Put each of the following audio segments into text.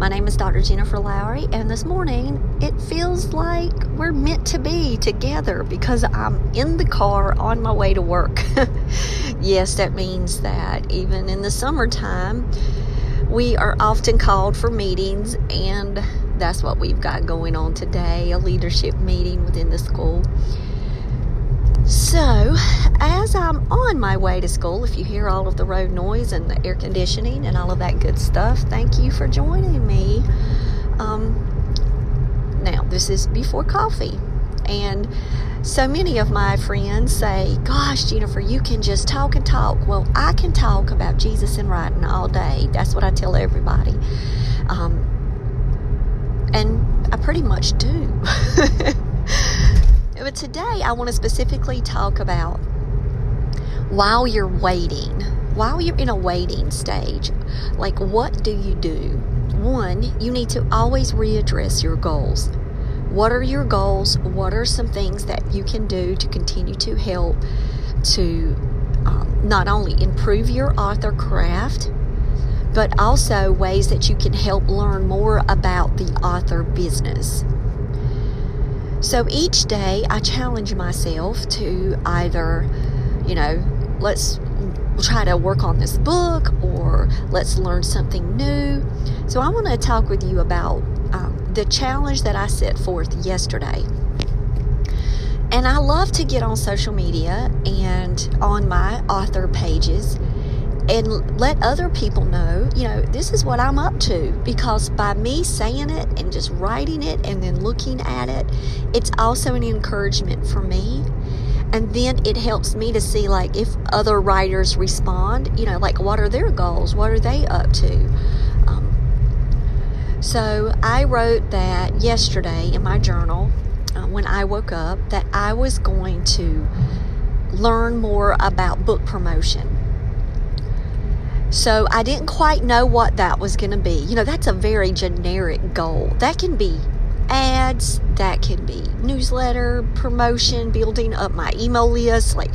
My name is Dr. Jennifer Lowry, and this morning it feels like we're meant to be together because I'm in the car on my way to work. yes, that means that even in the summertime, we are often called for meetings, and that's what we've got going on today a leadership meeting within the school. So, as I'm on my way to school, if you hear all of the road noise and the air conditioning and all of that good stuff, thank you for joining me. Um, now, this is before coffee. And so many of my friends say, Gosh, Jennifer, you can just talk and talk. Well, I can talk about Jesus and writing all day. That's what I tell everybody. Um, and I pretty much do. But today I want to specifically talk about while you're waiting, while you're in a waiting stage, like what do you do? One, you need to always readdress your goals. What are your goals? What are some things that you can do to continue to help to um, not only improve your author craft, but also ways that you can help learn more about the author business? So each day I challenge myself to either, you know, let's try to work on this book or let's learn something new. So I want to talk with you about um, the challenge that I set forth yesterday. And I love to get on social media and on my author pages and let other people know, you know, this is what I'm up to. Because by me saying it and just writing it and then looking at it, it's also an encouragement for me. And then it helps me to see, like, if other writers respond, you know, like, what are their goals? What are they up to? Um, so I wrote that yesterday in my journal uh, when I woke up that I was going to learn more about book promotion so I didn't quite know what that was going to be. You know, that's a very generic goal. That can be ads, that can be newsletter, promotion, building up my email list, like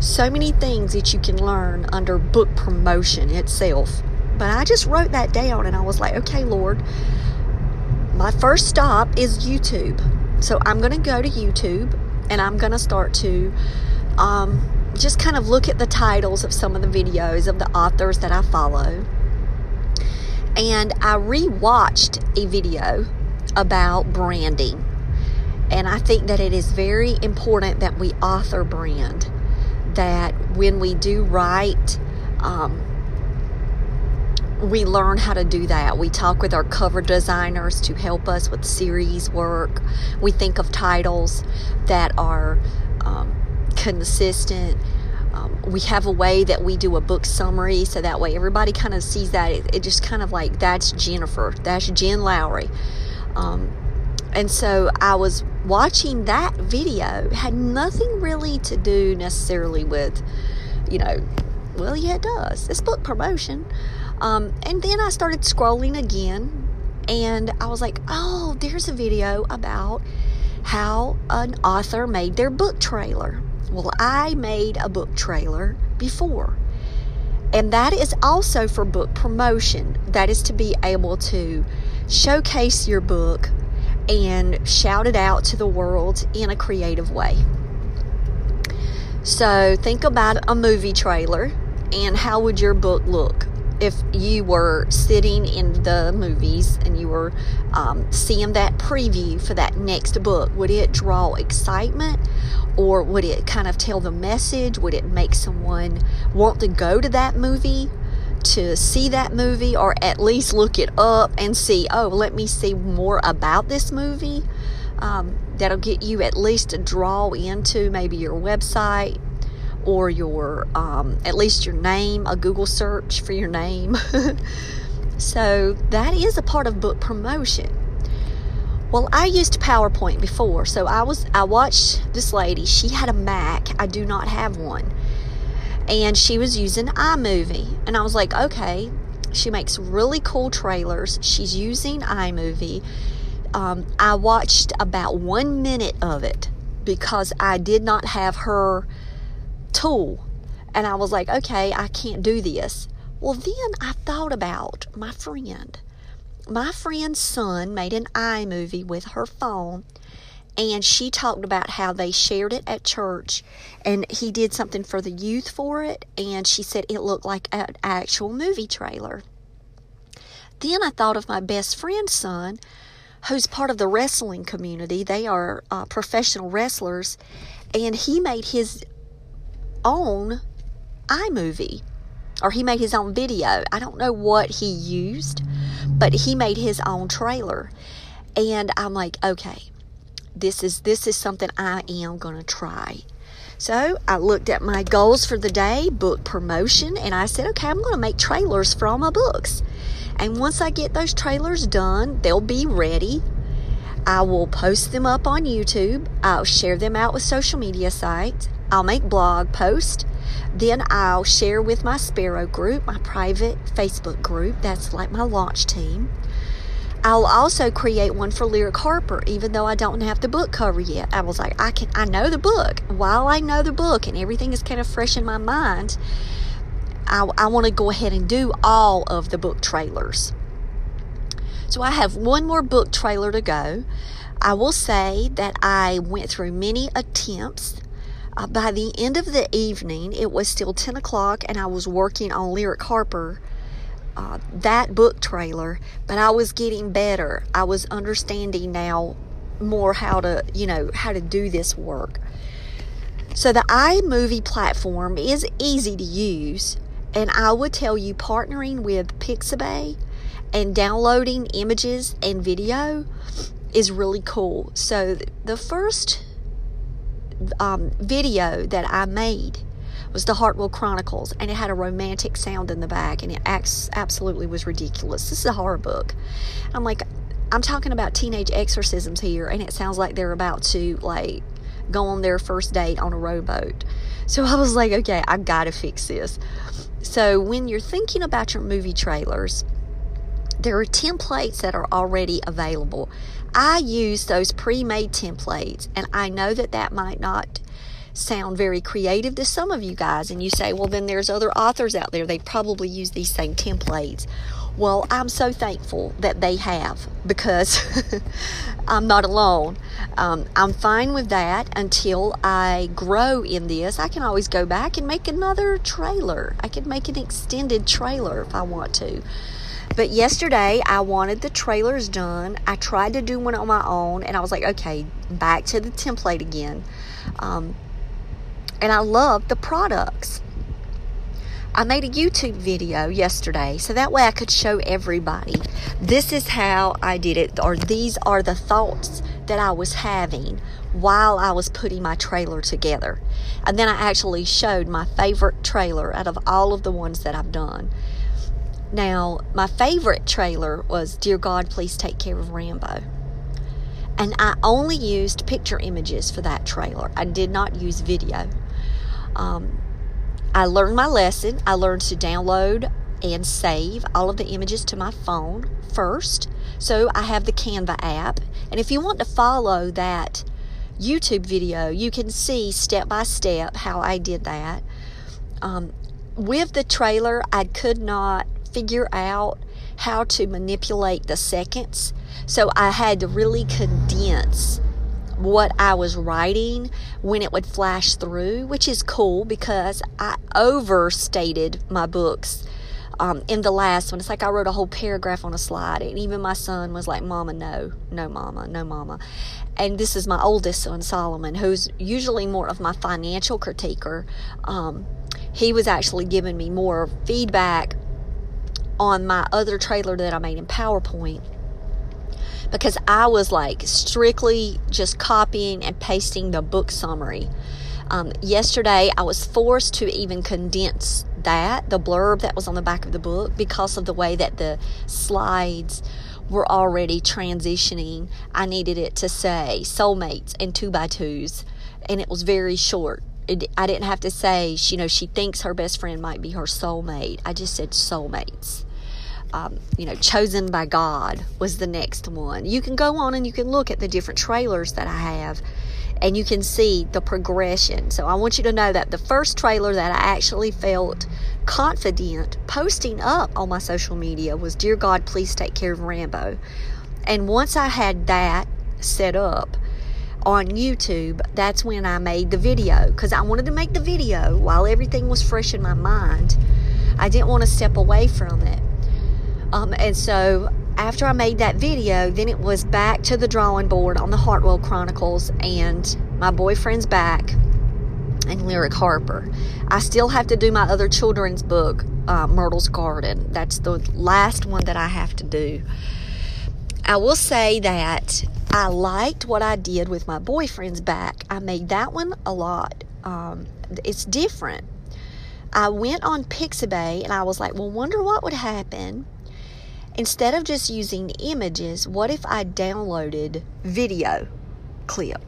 so many things that you can learn under book promotion itself. But I just wrote that down and I was like, okay, Lord, my first stop is YouTube. So I'm going to go to YouTube and I'm going to start to um, just kind of look at the titles of some of the videos of the authors that I follow. And I rewatched a video about branding. And I think that it is very important that we author brand. That when we do write, um, we learn how to do that. We talk with our cover designers to help us with series work. We think of titles that are um, consistent. Um, we have a way that we do a book summary so that way everybody kind of sees that. It, it, just kind of like that's Jennifer, that's Jen Lowry. Um, and so I was watching that video, had nothing really to do necessarily with, you know, well, yeah, it does. It's book promotion. Um, and then I started scrolling again, and I was like, oh, there's a video about how an author made their book trailer. Well, I made a book trailer before. And that is also for book promotion. That is to be able to showcase your book and shout it out to the world in a creative way. So think about a movie trailer and how would your book look if you were sitting in the movies and you were um, seeing that preview for that next book? Would it draw excitement or would it kind of tell the message? Would it make someone want to go to that movie? To see that movie, or at least look it up and see, oh, let me see more about this movie. Um, that'll get you at least to draw into maybe your website or your um, at least your name a google search for your name. So that is a part of book promotion. Well i used powerpoint before so i was i watched this lady. She had a mac. I do not have one. And she was using imovie. And i was like okay. She makes really cool trailers. She's using imovie. Um, I watched about one minute of it because I did not have her tool. And I was like, okay, I can't do this. Well, then I thought about my friend. My friend's son made an iMovie with her phone, and she talked about how they shared it at church, and he did something for the youth for it, and she said it looked like an actual movie trailer. Then I thought of my best friend's son who's part of the wrestling community. They are uh, professional wrestlers, and he made his own iMovie or he made his own video. I don't know what he used, but he made his own trailer. And I'm like, okay, this is this is something I am going to try. So I looked at my goals for the day, book promotion, and I said, okay, I'm going to make trailers for all my books. And once I get those trailers done, they'll be ready. I will post them up on YouTube. I'll share them out with social media sites. I'll make blog posts. Then I'll share with my Sparrow group, my private Facebook group. That's like my launch team. I'll also create one for Lyric Harper, even though I don't have the book cover yet. I was like, I can, I know the book. While I know the book and everything is kind of fresh in my mind, I, I want to go ahead and do all of the book trailers. So I have one more book trailer to go. I will say that I went through many attempts. Uh, by the end of the evening, it was still 10 o'clock, and I was working on Lyric Harper, uh, that book trailer, but I was getting better. I was understanding now more how to, you know, how to do this work. So the iMovie platform is easy to use. And I would tell you partnering with Pixabay and downloading images and video is really cool. So the first um, video that I made was the Hartwell Chronicles, and it had a romantic sound in the back, and it absolutely was ridiculous. This is a horror book. I'm like, I'm talking about teenage exorcisms here, and it sounds like they're about to like go on their first date on a rowboat. So I was like, okay, I gotta fix this. So when you're thinking about your movie trailers, there are templates that are already available. I use those pre made templates, and I know that that might not sound very creative to some of you guys. And you say, well, then there's other authors out there, they probably use these same templates. Well, I'm so thankful that they have because I'm not alone. Um, I'm fine with that until I grow in this. I can always go back and make another trailer. I can make an extended trailer if I want to. But yesterday I wanted the trailers done. I tried to do one on my own and I was like, okay, back to the template again. Um, and I love the products. I made a YouTube video yesterday so that way I could show everybody this is how I did it, or these are the thoughts that I was having while I was putting my trailer together. And then I actually showed my favorite trailer out of all of the ones that I've done. Now, my favorite trailer was Dear God, Please Take Care of Rambo. And I only used picture images for that trailer, I did not use video. Um, I learned my lesson. I learned to download and save all of the images to my phone first. So I have the Canva app. And if you want to follow that YouTube video, you can see step by step how I did that. Um, with the trailer, I could not figure out how to manipulate the seconds. So I had to really condense what I was writing when it would flash through, which is cool because I overstated my books. Um, in the last one, it's like I wrote a whole paragraph on a slide, and even my son was like, Mama, no, no, Mama, no, Mama. And this is my oldest son, Solomon, who's usually more of my financial critiquer. Um, he was actually giving me more feedback on my other trailer that I made in PowerPoint because I was like strictly just copying and pasting the book summary. Um, yesterday, I was forced to even condense that, the blurb that was on the back of the book, because of the way that the slides were already transitioning. I needed it to say soulmates and two by twos, and it was very short. It, I didn't have to say, you know, she thinks her best friend might be her soulmate. I just said soulmates um, you know, chosen by God was the next one. You can go on and you can look at the different trailers that I have and you can see the progression. So I want you to know that the first trailer that I actually felt confident posting up on my social media was Dear God, please take care of Rambo. And once I had that set up on YouTube, that's when I made the video because I wanted to make the video while everything was fresh in my mind. I didn't want to step away from it. Um, and so after I made that video, then it was back to the drawing board on the Hartwell Chronicles and my boyfriend's back and Lyric Harper. I still have to do my other children's book, uh, Myrtle's Garden. That's the last one that I have to do. I will say that I liked what I did with my boyfriend's back. I made that one a lot. Um, it's different. I went on Pixabay and I was like, well, wonder what would happen Instead of just using images, what if I downloaded video clip?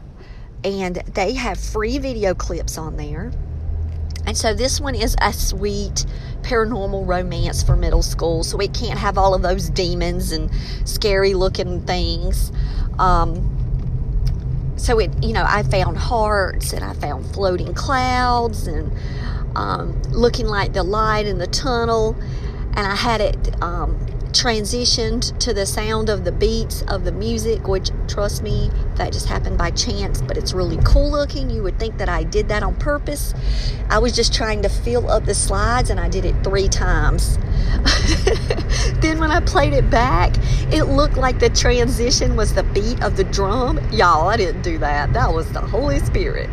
And they have free video clips on there. And so this one is a sweet paranormal romance for middle school, so it can't have all of those demons and scary looking things. Um, so it, you know, I found hearts and I found floating clouds and um, looking like the light in the tunnel, and I had it um, transitioned to the sound of the beats of the music, which, trust me, that just happened by chance, but it's really cool looking. You would think that I did that on purpose. I was just trying to fill up the slides and I did it three times. then when I played it back, it looked like the transition was the beat of the drum. Y'all, I didn't do that. That was the Holy Spirit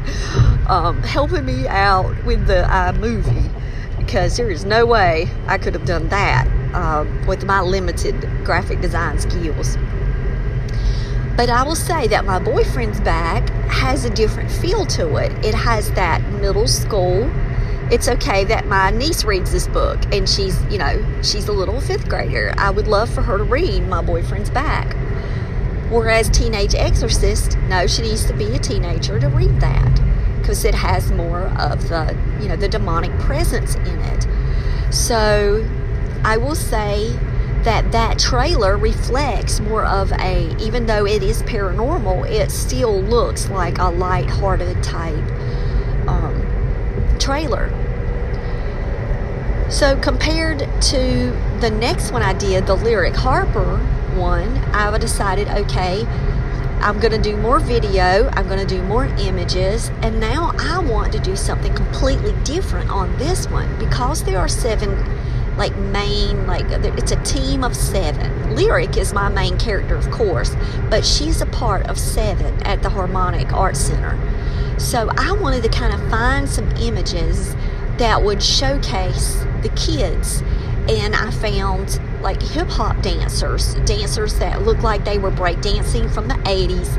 um, helping me out with the iMovie because there is no way I could have done that uh, with my limited graphic design skills. But I will say that my boyfriend's back has a different feel to it. It has that middle school. It's okay that my niece reads this book and she's, you know, she's a little fifth grader. I would love for her to read my boyfriend's back. Whereas Teenage Exorcist, no, she needs to be a teenager to read that because it has more of the, you know, the demonic presence in it. So I will say that that trailer reflects more of a, even though it is paranormal, it still looks like a light-hearted type um, trailer. So compared to the next one I did, the Lyric Harper one, I decided, okay, I'm going to do more video, I'm going to do more images, and now I want to do something completely different on this one because there are seven like main like uh, it's a team of seven. Lyric is my main character of course but she's a part of seven at the harmonic art center. So i wanted to kind of find some images that would showcase the kids and i found like hip-hop dancers dancers that looked like they were breakdancing from the 80s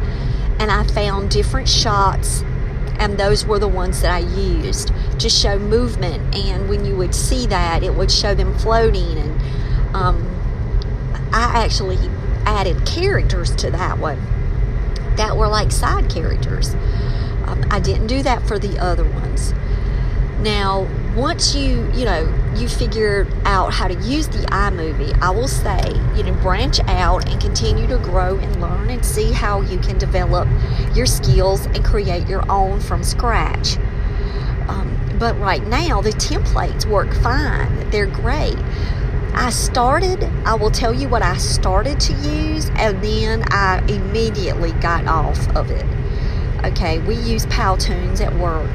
and i found different shots and those were the ones that I used to show movement. And when you would see that, it would show them floating. And um, I actually added characters to that one that were like side characters. Um, I didn't do that for the other ones. Now, once you, you know, you figure out how to use the iMovie, I will say, you know, branch out and continue to grow and learn and see how you can develop your skills and create your own from scratch. Um, but right now, the templates work fine, they're great. I started, I will tell you what I started to use, and then I immediately got off of it. okay, we use Powtoons at work.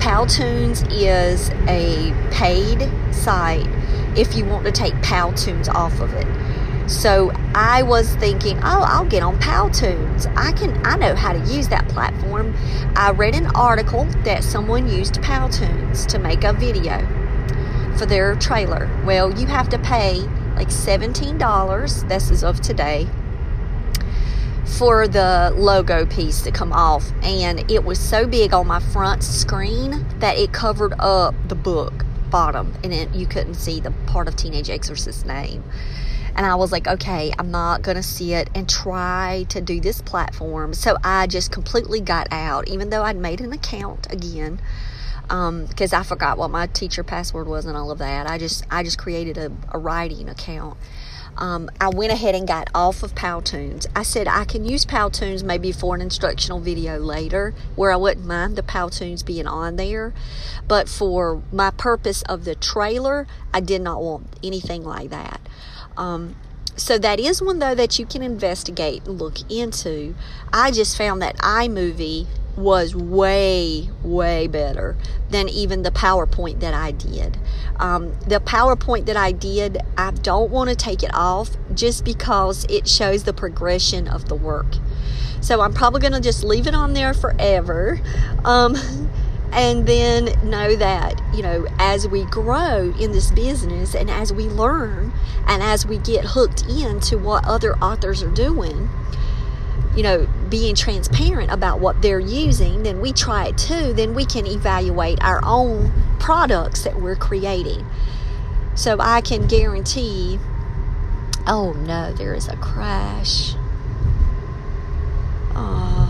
Powtoons is a paid site if you want to take Powtoons off of it. So I was thinking, oh, I'll get on Powtoons. I can I know how to use that platform. I read an article that someone used Powtoons to make a video for their trailer. Well, you have to pay like $17. This is of today for the logo piece to come off and it was so big on my front screen that it covered up the book bottom and it, you couldn't see the part of teenage exorcist's name and I was like, okay, I'm not going to see it and try to do this platform. So I just completely got out, even though I'd made an account again because um, I forgot what my teacher password was and all of that. I just I just created a, a writing account. Um, I went ahead and got off of Powtoons. I said I can use Powtoons maybe for an instructional video later where I wouldn't mind the Powtoons being on there. But for my purpose of the trailer, I did not want anything like that. Um, so that is one though that you can investigate and look into. I just found that iMovie was way way better than even the PowerPoint that I did. Um, the PowerPoint that I did, I don't want to take it off just because it shows the progression of the work. So I'm probably going to just leave it on there forever. Um, and then know that you know as we grow in this business and as we learn and as we get hooked into what other authors are doing you know being transparent about what they're using then we try it too then we can evaluate our own products that we're creating. So i can guarantee oh no there is a crash. Oh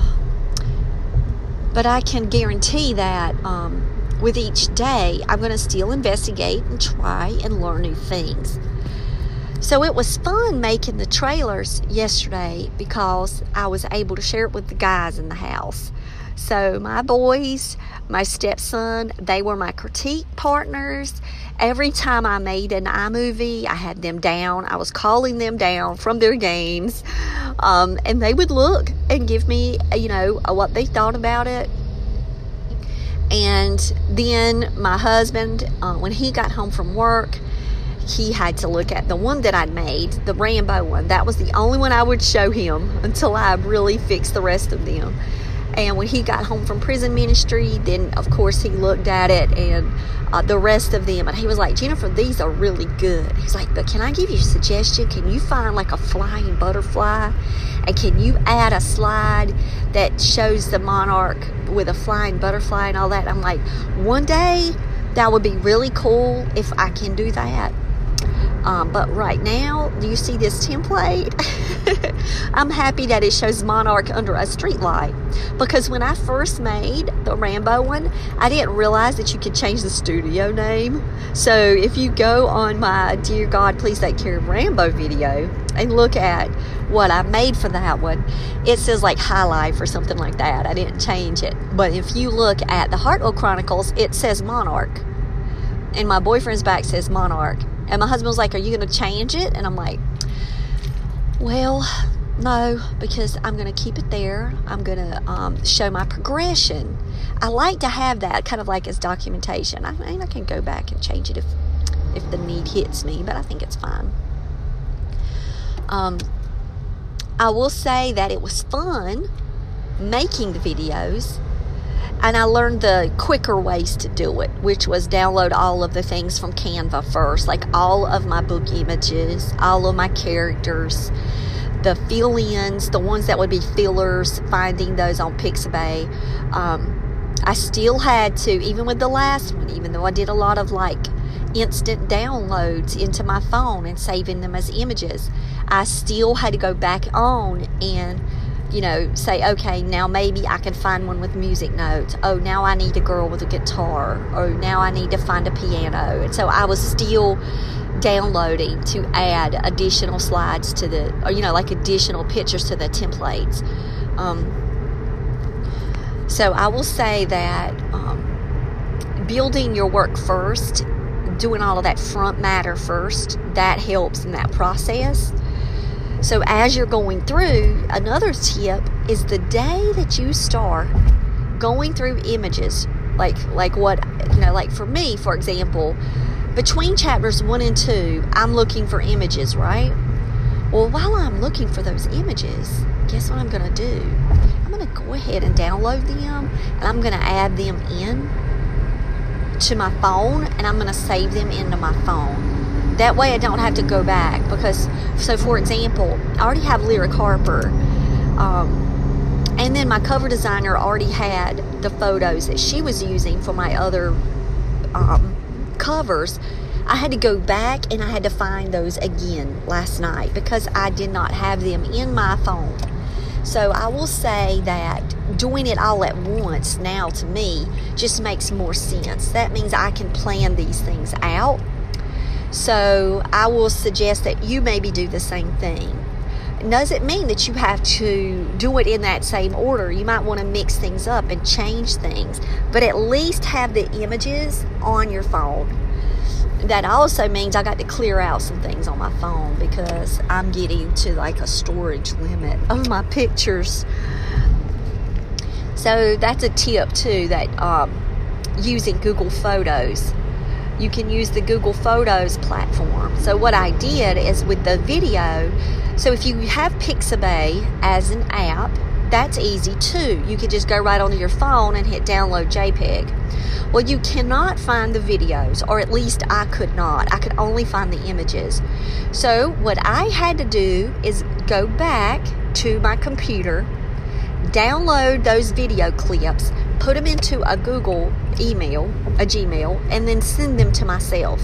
but I can guarantee that um, with each day, I'm going to still investigate and try and learn new things. So it was fun making the trailers yesterday because I was able to share it with the guys in the house. So my boys, my stepson, they were my critique partners. Every time I made an iMovie, I had them down. I was calling them down from their games. Um, and they would look and give me, you know, what they thought about it. And then my husband, uh, when he got home from work, he had to look at the one that I'd made, the Rambo one. That was the only one I would show him until I really fixed the rest of them. And when he got home from prison ministry, then of course he looked at it and uh, the rest of them, and he was like, Jennifer, these are really good. He's like, but can I give you a suggestion? Can you find like a flying butterfly? And can you add a slide that shows the monarch with a flying butterfly and all that? I'm like, one day that would be really cool if I can do that. Um, but right now, do you see this template? I'm happy that it shows Monarch under a street light because when I first made the Rambo one, I didn't realize that you could change the studio name. So if you go on my Dear God, Please Take Care of Rambo video and look at what I made for that one, it says like High Life or something like that. I didn't change it. But if you look at the Hartwell Chronicles, it says Monarch. And my boyfriend's back says Monarch. And my husband was like, Are you going to change it? And I'm like, Well, no, because I'm going to keep it there. I'm going to um, show my progression. I like to have that kind of like as documentation. I mean, I can go back and change it if if the need hits me, but I think it's fine. Um, I will say that it was fun making the videos and I learned the quicker ways to do it, which was download all of the things from Canva first, like all of my book images, all of my characters, the fill ins, the ones that would be fillers, finding those on Pixabay. Um, I still had to, even with the last one, even though I did a lot of like instant downloads into my phone and saving them as images, I still had to go back on and you know, say, okay, now maybe I can find one with music notes. Oh, now I need a girl with a guitar. Oh, now I need to find a piano. And so I was still downloading to add additional slides to the, or, you know, like additional pictures to the templates. Um, so I will say that um, building your work first, doing all of that front matter first, that helps in that process so, as you're going through, another tip is the day that you start going through images. Like like what you know like for me for example between chapters 1 and 2 I'm looking for images right? Well while I'm looking for those images guess what I'm going to do? I'm going to go ahead and download them and I'm going to add them in to my phone and I'm going to save them into my phone that way I don't have to go back because so for example I already have Lyric Harper um, and then my cover designer already had the photos that she was using for my other um, covers. I had to go back and I had to find those again last night because I did not have them in my phone. So I will say that doing it all at once now to me just makes more sense. That means I can plan these things out. So I will suggest that you maybe do the same thing doesn't mean that you have to do it in that same order. You might want to mix things up and change things, but at least have the images on your phone. That also means I got to clear out some things on my phone because I'm getting to like a storage limit of my pictures. So that's a tip too that um, using Google Photos you can use the Google Photos platform. So, what I did is with the video, so if you have Pixabay as an app, that's easy too. You could just go right onto your phone and hit download JPEG. Well, you cannot find the videos, or at least I could not. I could only find the images. So, what I had to do is go back to my computer, download those video clips, put them into a Google email, a Gmail, and then send them to myself.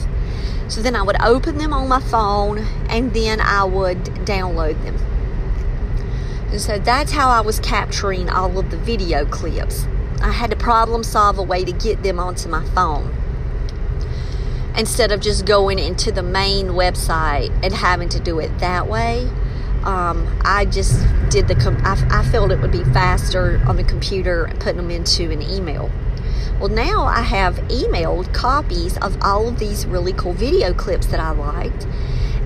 So then I would open them on my phone and then I would download them. And so that's how I was capturing all of the video clips. I had to problem solve a way to get them onto my phone instead of just going into the main website and having to do it that way. Um, I just did the, com- I, I felt it would be faster on the computer and putting them into an email. Well, now I have emailed copies of all of these really cool video clips that I liked.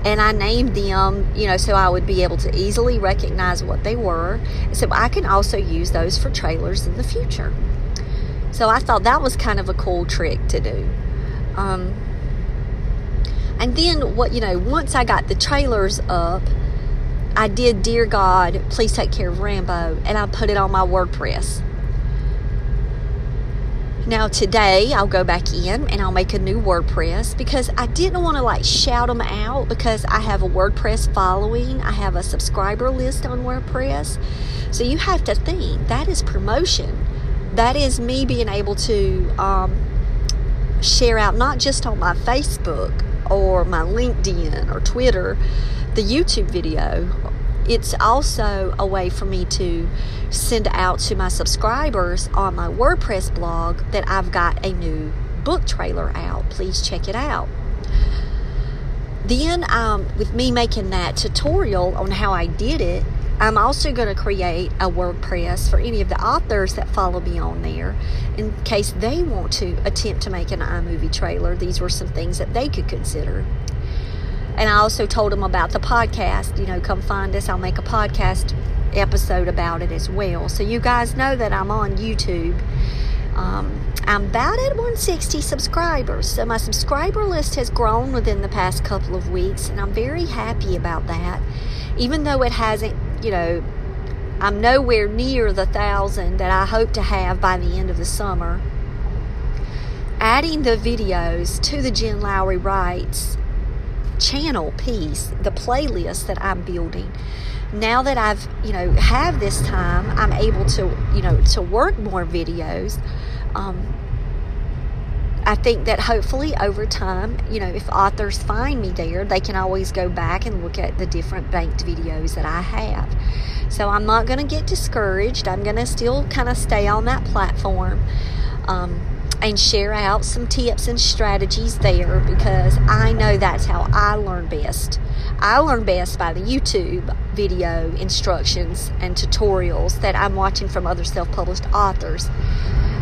And I named them, you know, so I would be able to easily recognize what they were. So I can also use those for trailers in the future. So I thought that was kind of a cool trick to do. Um, and then, what, you know, once I got the trailers up, I did Dear God, Please Take Care of Rambo, and I put it on my WordPress. Now, today I'll go back in and I'll make a new WordPress because I didn't want to like shout them out because I have a WordPress following. I have a subscriber list on WordPress. So you have to think that is promotion. That is me being able to um, share out not just on my Facebook or my LinkedIn or Twitter the YouTube video it's also a way for me to send out to my subscribers on my WordPress blog that I've got a new book trailer out. Please check it out. Then, um, with me making that tutorial on how I did it, I'm also going to create a WordPress for any of the authors that follow me on there in case they want to attempt to make an iMovie trailer. These were some things that they could consider. And I also told them about the podcast. You know, come find us. I'll make a podcast episode about it as well. So you guys know that I'm on YouTube. Um, I'm about at 160 subscribers. So my subscriber list has grown within the past couple of weeks, and I'm very happy about that. Even though it hasn't, you know, I'm nowhere near the thousand that I hope to have by the end of the summer. Adding the videos to the Jen Lowry Writes channel piece, the playlist that I'm building. Now that I've, you know, have this time, I'm able to, you know, to work more videos. Um, I think that hopefully over time, you know, if authors find me there, they can always go back and look at the different banked videos that I have. So I'm not going to get discouraged. I'm going to still kind of stay on that platform. Um, and share out some tips and strategies there because I know that's how I learn best. I learn best by the YouTube video instructions and tutorials that I'm watching from other self published authors.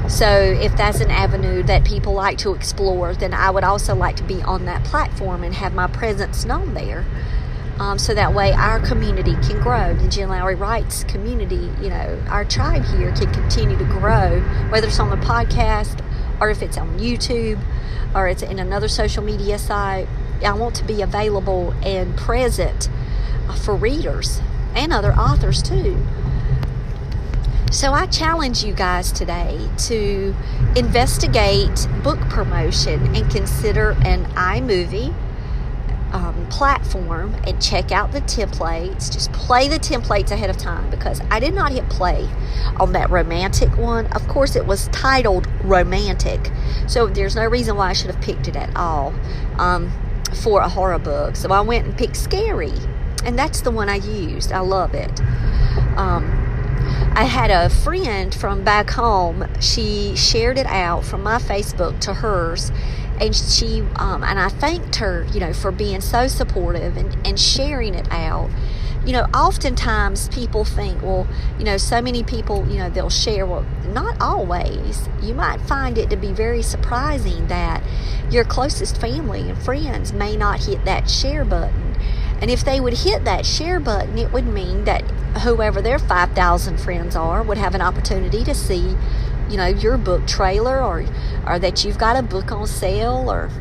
So, if that's an avenue that people like to explore, then I would also like to be on that platform and have my presence known there. Um, so that way our community can grow. The Jen Lowry Writes community, you know, our tribe here can continue to grow, whether it's on the podcast or if it's on YouTube or it's in another social media site. I want to be available and present uh, for readers and other authors too. So I challenge you guys today to investigate book promotion and consider an iMovie um, platform and check out the templates. Just play the templates ahead of time because I did not hit play on that romantic one. Of course, it was titled romantic, so there's no reason why I should have picked it at all um, for a horror book. So I went and picked scary, and that's the one I used. I love it. Um, I had a friend from back home. She shared it out from my Facebook to hers, and she um, and I thanked her, you know, for being so supportive and, and sharing it out. You know, oftentimes people think, well, you know, so many people, you know, they'll share. Well, not always. You might find it to be very surprising that your closest family and friends may not hit that share button. And if they would hit that share button, it would mean that whoever their 5,000 friends are would have an opportunity to see you know your book trailer or or that you've got a book on sale or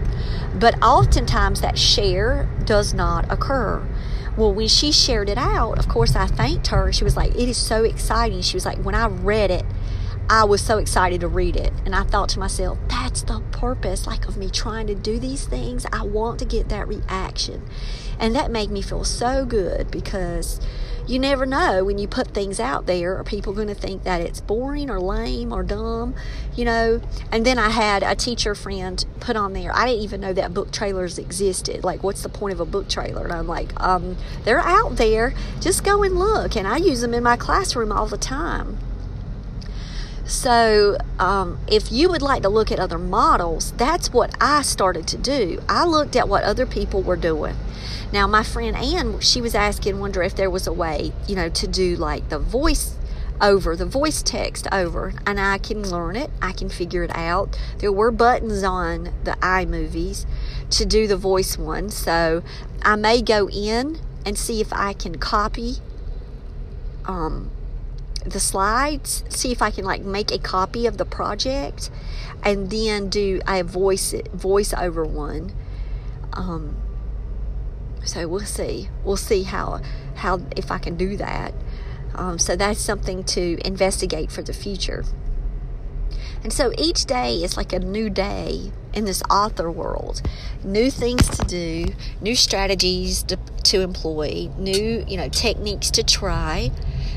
but oftentimes that share does not occur well when she shared it out of course i thanked her she was like it is so exciting she was like when i read it I was so excited to read it. And I thought to myself, that's the purpose, like of me trying to do these things. I want to get that reaction. And that made me feel so good because you never know when you put things out there are people going to think that it's boring or lame or dumb you know? And then i had a teacher friend put on there i didn't even know that book trailers existed like what's the point of a book trailer? And i'm like um, they're out there just go and look. And i use them in my classroom all the time so, um, if you would like to look at other models, that's what I started to do. I looked at what other people were doing. Now, my friend Ann, she was asking, wonder if there was a way, you know, to do like the voice over, the voice text over, and I can learn it. I can figure it out. There were buttons on the iMovies to do the voice one, so I may go in and see if I can copy um, the slides, see if I can like make a copy of the project, and then do a voice voice over one. Um, so we'll see. We'll see how how if I can do that. Um, so that's something to investigate for the future. And so each day is like a new day in this author world. New things to do, new strategies to, to employ, new, you know, techniques to try.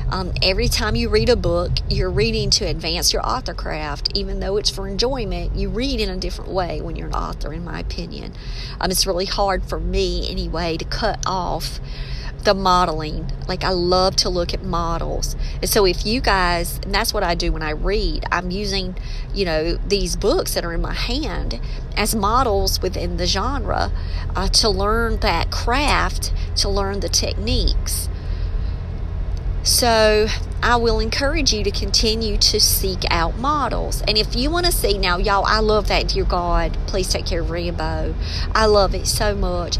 Um, every time you read a book, you're reading to advance your author craft. Even though it's for enjoyment, you read in a different way when you're an author, in my opinion. Um, it's really hard for me, anyway, to cut off the modeling. Like I love to look at models. And so if you guys, and that's what I do when I read, I'm using, you know, these books that are in my hand as models within the genre uh, to learn that craft, to learn the techniques. So I will encourage you to continue to seek out models. And if you want to see now, y'all, I love that Dear God, please take care of Rambo. I love it so much.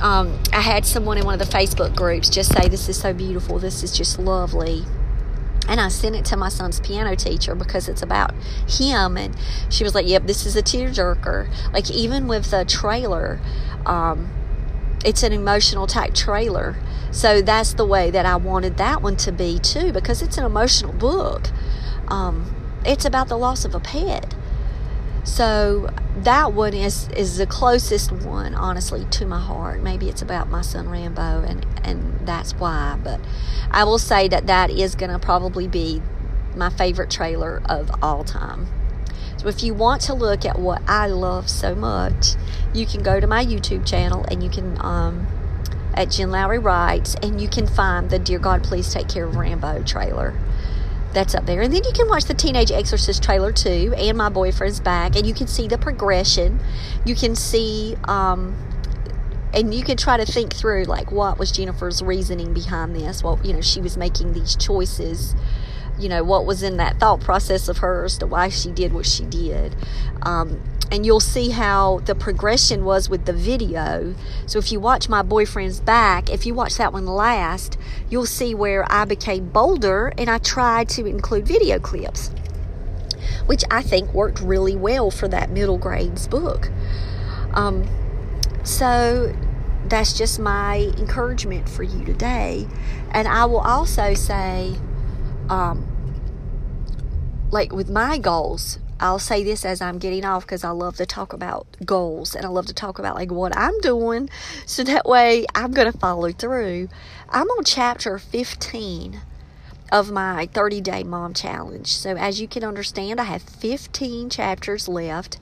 Um, I had someone in one of the Facebook groups just say, This is so beautiful. This is just lovely. And I sent it to my son's piano teacher because it's about him. And she was like, Yep, this is a tearjerker. Like, even with the trailer, um, it's an emotional type trailer. So that's the way that I wanted that one to be too, because it's an emotional book. Um, it's about the loss of a pet. So that one is is the closest one, honestly, to my heart. Maybe it's about my son Rambo, and and that's why. But I will say that that is going to probably be my favorite trailer of all time. So if you want to look at what I love so much, you can go to my YouTube channel and you can um, at Jen Lowry Writes and you can find the Dear God Please Take Care of Rambo trailer. That's up there. And then you can watch the Teenage Exorcist trailer too, and My Boyfriend's Back, and you can see the progression. You can see um, and you can try to think through like what was Jennifer's reasoning behind this. Well, you know, she was making these choices you know what was in that thought process of hers to why she did what she did um, and you'll see how the progression was with the video. So if you watch my boyfriend's back, if you watch that one last, you'll see where I became bolder and I tried to include video clips, which I think worked really well for that middle grades book. Um, so that's just my encouragement for you today. And I will also say, um, like with my goals, I'll say this as I'm getting off because I love to talk about goals and I love to talk about like what I'm doing so that way I'm going to follow through. I'm on chapter 15 of my 30 day mom challenge. So, as you can understand, I have 15 chapters left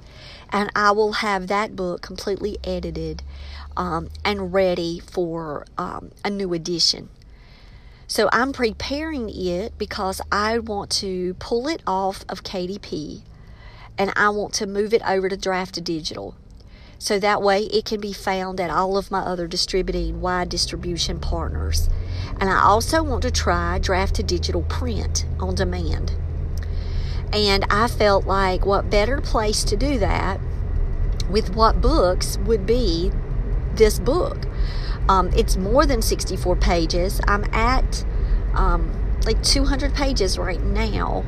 and I will have that book completely edited um, and ready for um, a new edition. So, I'm preparing it because I want to pull it off of KDP and I want to move it over to Draft to Digital. So that way it can be found at all of my other distributing wide distribution partners. And I also want to try Draft to Digital print on demand. And I felt like what better place to do that with what books would be this book. Um, it's more than 64 pages. I'm at um, like 200 pages right now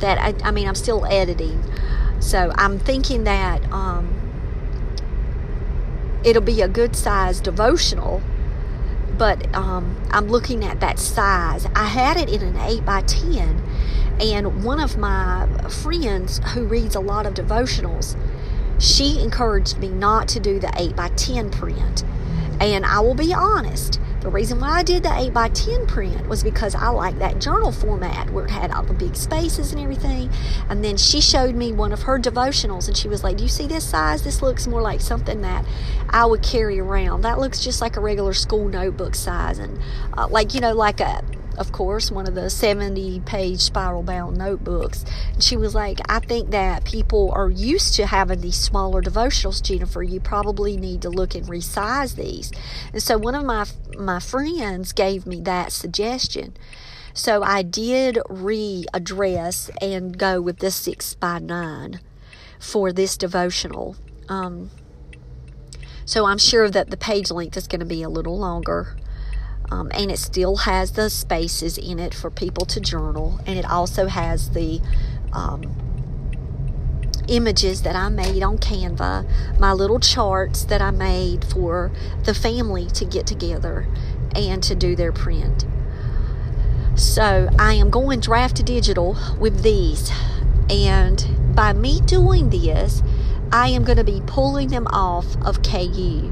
that I, I mean, I'm still editing. So I'm thinking that um, it'll be a good size devotional, but um, I'm looking at that size. I had it in an 8 by 10, and one of my friends who reads a lot of devotionals, she encouraged me not to do the 8 by 10 print. And I will be honest, the reason why I did the 8 by 10 print was because I like that journal format where it had all the big spaces and everything. And then she showed me one of her devotionals and she was like, Do you see this size? This looks more like something that I would carry around. That looks just like a regular school notebook size. And uh, like, you know, like a of course, one of the 70 page spiral bound notebooks. And she was like, I think that people are used to having these smaller devotionals, Jennifer. You probably need to look and resize these. And so one of my, my friends gave me that suggestion. So I did readdress and go with the 6 by 9 for this devotional. Um, so I'm sure that the page length is going to be a little longer. Um, and it still has the spaces in it for people to journal, and it also has the um, images that I made on Canva, my little charts that I made for the family to get together and to do their print. So I am going draft to digital with these, and by me doing this, I am going to be pulling them off of KU.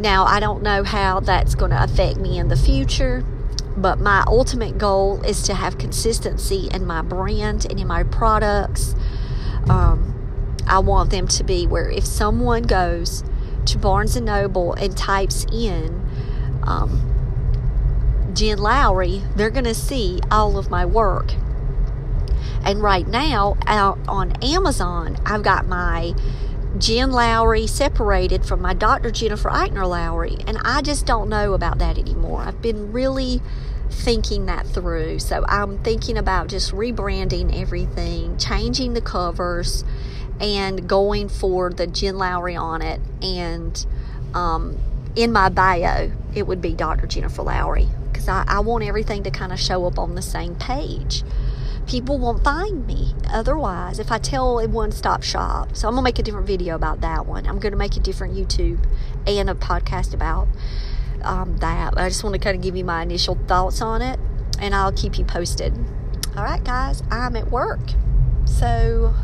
Now, I don't know how that's going to affect me in the future, but my ultimate goal is to have consistency in my brand and in my products. Um, I want them to be where if someone goes to Barnes and Noble and types in um, Jen Lowry, they're going to see all of my work. And right now, out on Amazon, I've got my Jen Lowry separated from my Dr. Jennifer Eichner Lowry, and I just don't know about that anymore. I've been really thinking that through. So I'm thinking about just rebranding everything, changing the covers, and going for the Jen Lowry on it. And um, in my bio, it would be Dr. Jennifer Lowry because I, I want everything to kind of show up on the same page people won't find me otherwise if I tell a one stop shop. So I'm gonna make a different video about that one. I'm gonna make a different YouTube and a podcast about um, that. I just want to kind of give you my initial thoughts on it and I'll keep you posted. All right, guys, I'm at work. So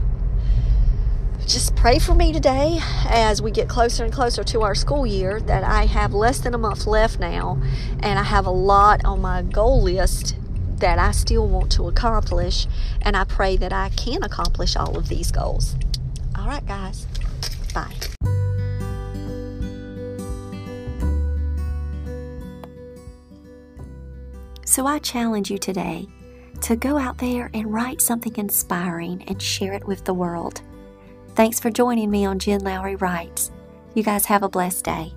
just pray for me today as we get closer and closer to our school year that I have less than a month left now and I have a lot on my goal list that I still want to accomplish, and I pray that I can accomplish all of these goals. All right, guys. Bye. So I challenge you today to go out there and write something inspiring and share it with the world. Thanks for joining me on Jen Lowry Writes. You guys have a blessed day.